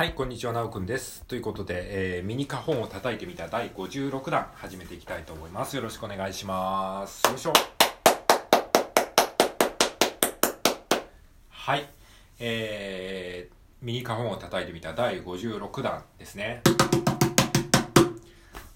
はい、こんにちは、なおくんです。ということで、えーミニ花本を叩いてみた第56弾、始めていきたいと思います。よろしくお願いします。よいしょ。はい、えー、ミニ花本を叩いてみた第56弾ですね。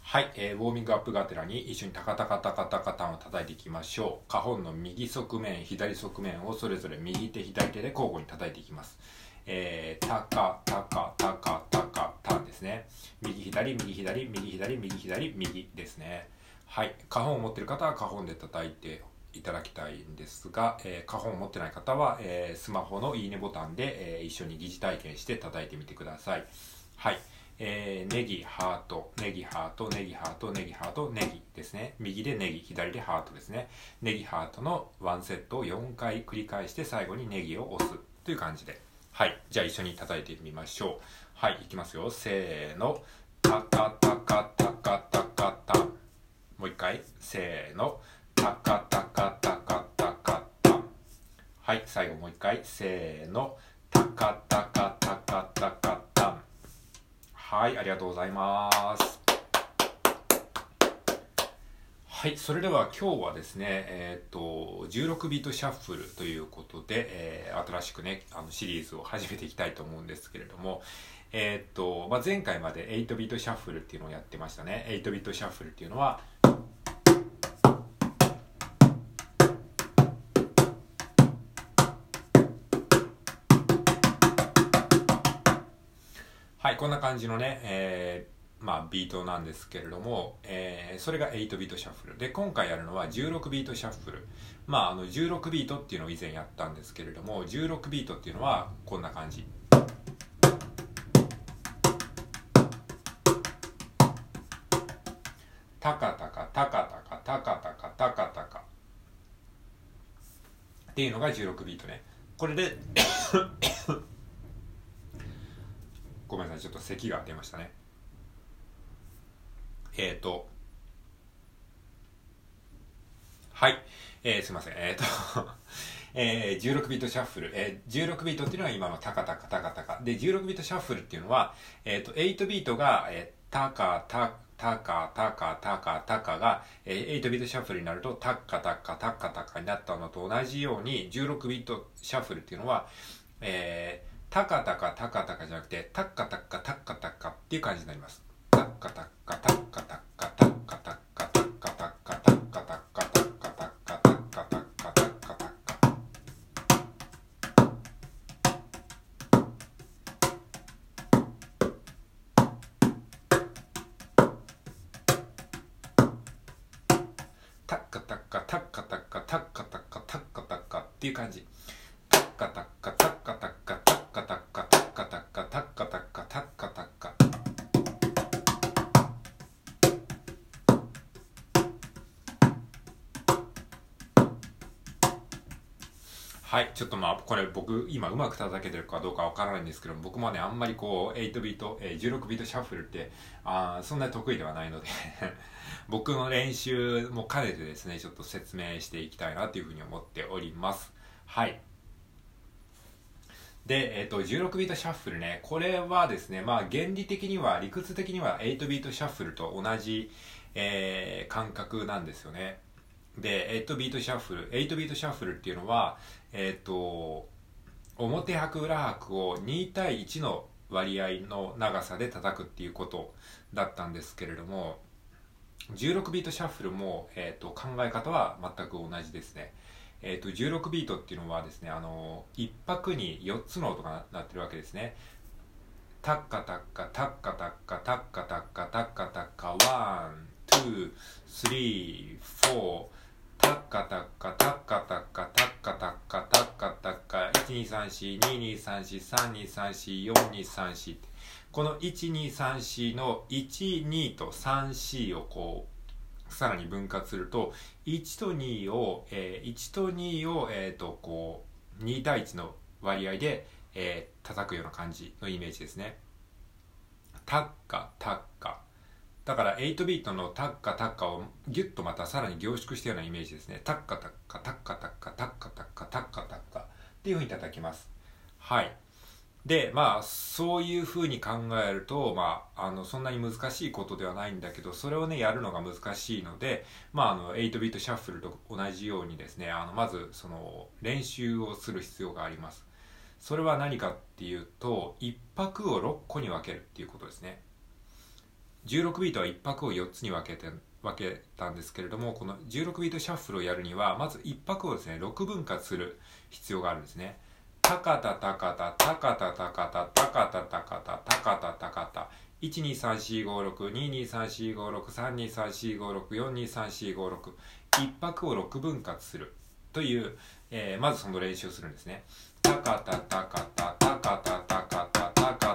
はい、えーウォーミングアップがてらに一緒にタカタカタカタカタンを叩いていきましょう。花本の右側面、左側面をそれぞれ右手、左手で交互に叩いていきます。えー、タカタカタカタカタンですね。右左、右左、右左、右左、右ですね。はい、花本を持ってる方は花本で叩いていただきたいんですが、えー花本を持ってない方は、えースマホのいいねボタンで、えー一緒に疑似体験して叩いてみてください。はい。えーネギ、ハート、ネギ、ハート、ネギ、ハート、ネギ、ハート、ネギですね。右でネギ、左でハートですね。ネギ、ハートのワンセットを4回繰り返して最後にネギを押すという感じで。はい。じゃあ一緒に叩いてみましょう。はい。いきますよ。せーの。タカタカタカタカタ。もう一回。せーの。はい、それでは今日はですね、えっ、と、16ビートシャッフルということで、えー新しくね、あのシリーズを始めていきたいと思うんですけれども、えっ、と、まあ、前回まで8ビートシャッフルっていうのをやってましたね。8ビートシャッフルっていうのは、はい、こんな感じのね、えーまあ、ビートなんですけれども、えーそれが8ビートシャッフル。で、今回やるのは16ビートシャッフル。まあ、あの、16ビートっていうのを以前やったんですけれども、16ビートっていうのはこんな感じ。タカタカタカタカタカタカタカタカっていうのが16ビートね。これでごめんなさい、ちょっと咳が出ましたね。えーと、はい、えー、すいません、えーっと、えー、16ビートシャッフル、えー、16ビートっていうのは今のタカタカタカタカ。で、16ビートシャッフルっていうのは、えーっと、8ビートが、えー、タカタカタカタカタカタカが、えー、8ビートシャッフルになるとタッカタッカタッカタッカになったのと同じように16ビートシャッフルっていうのは、えー、タカタカタカタカじゃなくてタッカタッカタッカタッカっていう感じになります。タッカタッカタッカタッカっていう感じタッカタッカタッカタッカタッカタッカタッカタッカタッカタッカタッカタッカはい、ちょっとまあ、これ僕、今うまく叩けてるかどうかわからないんですけど、僕もね、あんまりこう、8ビート、えー16ビートシャッフルって、あそんなに得意ではないので、僕の練習も兼ねてですね、ちょっと説明していきたいなというふうに思っております。はい。で、えっ、と、16ビートシャッフルね、これはですね、まあ、原理的には、理屈的には8ビートシャッフルと同じ、えー感覚なんですよね。で、8ビートシャッフル、8ビートシャッフルっていうのは、えっ、と、表拍裏拍を2対1の割合の長さで叩くっていうことだったんですけれども、16ビートシャッフルも、えー、と考え方は全く同じですね。えー、と16ビートっていうのはですね、あの1拍に4つの音が鳴ってるわけですね。タッカタッカタッカタッカタッカタッカタッカタッカ one, two, three, four、タッカタッカタッカタッカタッカタッカタッカタッカ1234、2234、3234、4234ってこの1234の12と 34 をこうさらに分割すると1と2を、えー1と2を、えー、とこう2対1の割合で、えー叩くような感じのイメージですね。タッカタッカだから8ビートのタッカタッカをギュッとまたさらに凝縮したようなイメージですね。タッカタッカタッカタッカタッカタッカタッカタッカっていうふうに叩きます。はい。でまあそういうふうに考えると、まあ、あのそんなに難しいことではないんだけどそれをねやるのが難しいので、まあ、あの8ビートシャッフルと同じようにですねあのまずその練習をする必要があります。それは何かっていうと1拍を6個に分けるっていうことですね。16ビートは1拍を4つに分けて分けたんですけれどもこの16ビートシャッフルをやるにはまず1拍をですね6分割する必要があるんですね。タカタタカタタカタタカタタカタタカタタカタタカタ1234562234563234564234561拍を6分割する。という、えー、まずその練習をするんですね。タカタタカタタカタタカタタカタ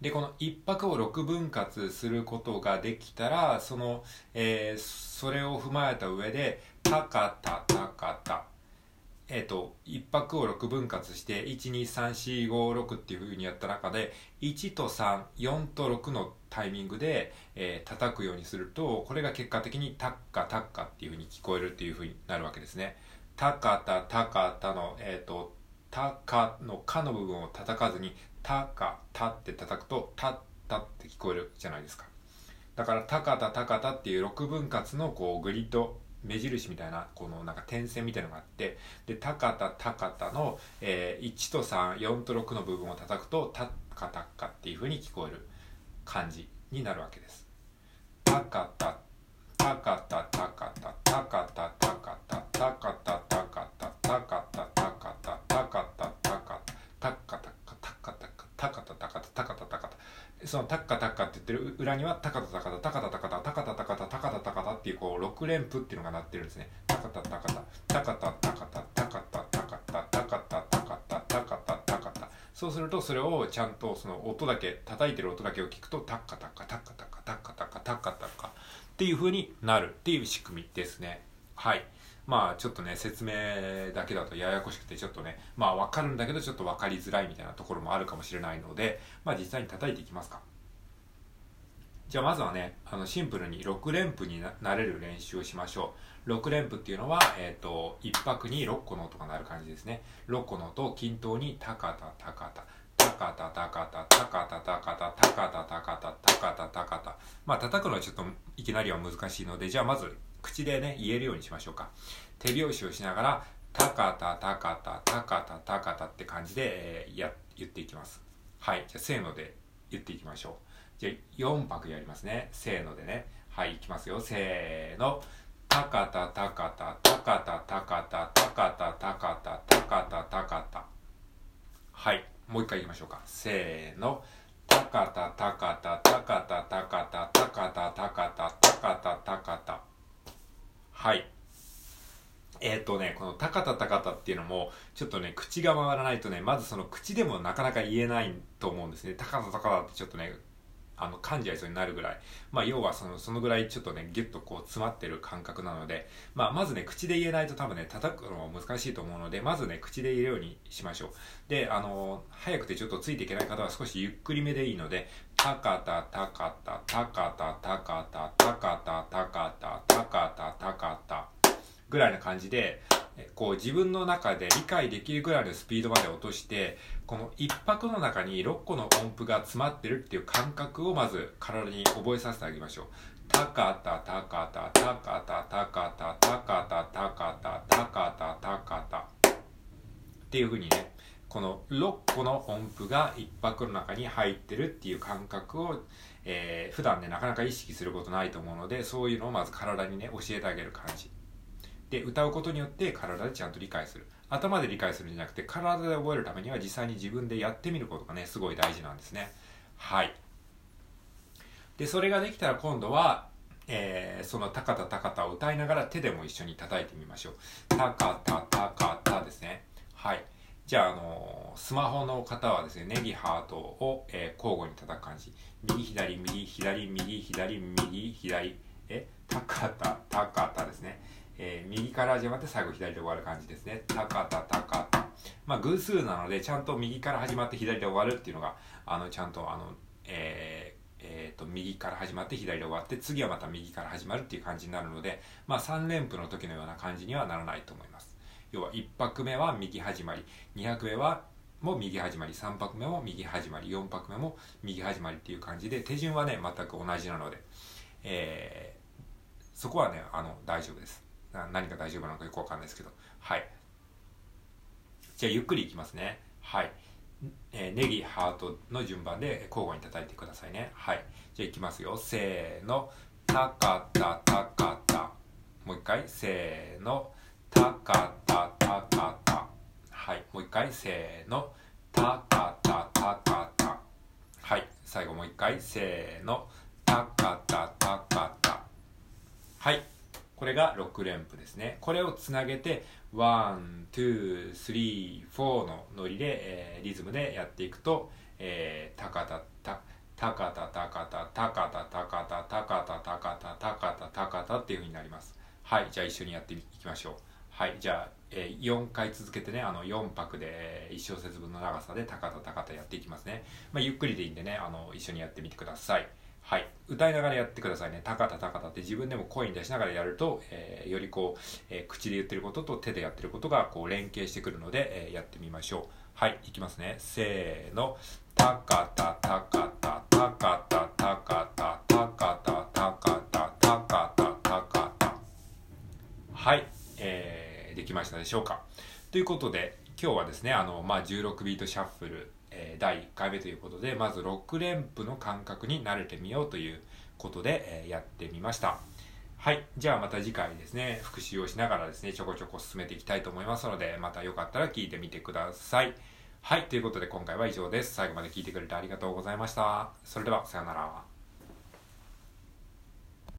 でこの1拍を6分割することができたらその、えー、それを踏まえた上でタカタタカタ。えっ、ー、と1拍を6分割して123456っていうふうにやった中で1と34と6のタイミングで、えー、叩くようにするとこれが結果的にタッカタッカっていうふうに聞こえるっていうふうになるわけですね。タカタタカタのえ、ー、とタカのカの部分を叩かずにタカタって叩くとタッタって聞こえるじゃないですかだからタカタタカタっていう6分割のこうグリッド目印みたいなこのなんか点線みたいなのがあってで高田高田の、えー、1と34と6の部分を叩くとタッカタッカっていうふうに聞こえる感じになるわけです。高田高田高田高田高田高ってる裏にはタカタタカタタカタタカタタカタタカタタカタタカタっていうこう6連符っていうのが鳴ってるんですね。タカタタカタタカタタカタタカタタカタタカタタカタタカタタカタ。そうするとそれをちゃんとその音だけ叩いてる音だけを聞くとタッカタカタカタカタカタカタカタ。カっていう風になる。っていう仕組みですね。はい。まあちょっとね説明だけだとややこしくてちょっとねまあ分かるんだけどちょっと分かりづらいみたいなところもあるかもしれないのでまあ実際に叩いていきますか。じゃあまずはねあのシンプルに6連符になれる練習をしましょう。6連符っていうのは、えーと、1拍に6個の音が鳴る感じですね。6個の音を均等にタカタタカタタカタタカタタカタタカタタカタタカタタカタタカタ。まあ叩くのはちょっといきなりは難しいのでじゃあまず口でね言えるようにしましょうか。手拍子をしながらタカタタカタタカタタカタって感じで、えー、や言っていきます。はい。じゃあせーので。言っていきましょう。じゃあ4拍やりますね。せーのでね。はいいきますよ。せーの。タカタタカタタカタタカタタカタタカタタカタタカタ。はいもう一回いきましょうか。せーの。タカタタカタタカタタカタタカタタカタタカタタカタ。はい。えっ、ー、とね、この高田高田っていうのも、ちょっとね、口が回らないとね、まずその口でもなかなか言えないと思うんですね。高田高田ってちょっとね、あの、噛んじゃいそうになるぐらい。まあ、要はその、そのぐらいちょっとね、ギュッとこう詰まってる感覚なので、まあ、まずね、口で言えないと多分ね、叩くのも難しいと思うので、まずね、口で言えるようにしましょう。で、あの、早くてちょっとついていけない方は少しゆっくりめでいいので、高田高田高田高田高田高田高田高田ぐらいな感じで、こう自分の中で理解できるぐらいのスピードまで落としてこの1拍の中に6個の音符が詰まってるっていう感覚をまず体に覚えさせてあげましょう。タカタタカタタカタタカタタカタタカタタカタタカタっていうふうにねこの6個の音符が1拍の中に入ってるっていう感覚を、えー、普段ねなかなか意識することないと思うのでそういうのをまず体にね教えてあげる感じで歌うことによって体でちゃんと理解する。頭で理解するんじゃなくて体で覚えるためには実際に自分でやってみることがねすごい大事なんですね。はい。でそれができたら今度はえー、その「高田高田」を歌いながら手でも一緒に叩いてみましょう「高田高田」ですね。はい。じゃあ、あのー、スマホの方はですね、ネギハートを、えー、交互に叩く感じ。右左右左右左右左、え、高田高田ですね。えー、右から始まって最後左で終わる感じですね。高田高田。まあ偶数なのでちゃんと右から始まって左で終わるっていうのが、あの、ちゃんとあの、えー、えー、と、右から始まって左で終わって、次はまた右から始まるっていう感じになるので、まあ3連符の時のような感じにはならないと思います。要は1拍目は右始まり2拍目はも右始まり3拍目も右始まり4拍目も右始まりっていう感じで手順はね全く同じなので、えー、そこはねあの大丈夫です何が大丈夫なのかよくわかんないですけど。はい。じゃあゆっくりいきますね。はい。えー、ネギハートの順番で交互に叩いてくださいね。はい。じゃあいきますよ。せーの。たかたたかたもう一回。せーの。たかたたかたはい。もう一回。せーの。たかたたかたはい。最後もう一回。せーの。たかたたかたはい。これが6連符ですね。これをつなげて、1、2、3、4のノリで、えー、リズムでやっていくと、えー、タカタタ、タカタタカタ、タカタタカタ、タカタタカタ、タカタタカタっていう風になります。はい、じゃあ一緒にやっていきましょう。はい、じゃあ、えー、4回続けてね、あの4拍で1小節分の長さでタカタタカタやっていきますね。まあ、ゆっくりでいいんでね、あの一緒にやってみてください。はい。歌いながらやってくださいね。高田高田って自分でも声に出しながらやると、えー、よりこう、えー、口で言ってることと手でやってることがこう連携してくるので、えー、やってみましょう。はい。いきますね。せーの。高田高田高田高田高田高田高田高田はい。えー、できましたでしょうか。ということで、今日はですね、あの、まあ、16ビートシャッフル、えー、第1回目ということでまず6連符の感覚に慣れてみようということで、えー、やってみました。はい。じゃあまた次回ですね復習をしながらですねちょこちょこ進めていきたいと思いますのでまたよかったら聞いてみてください。はい。ということで今回は以上です。最後まで聞いてくれてありがとうございました。それではさようなら。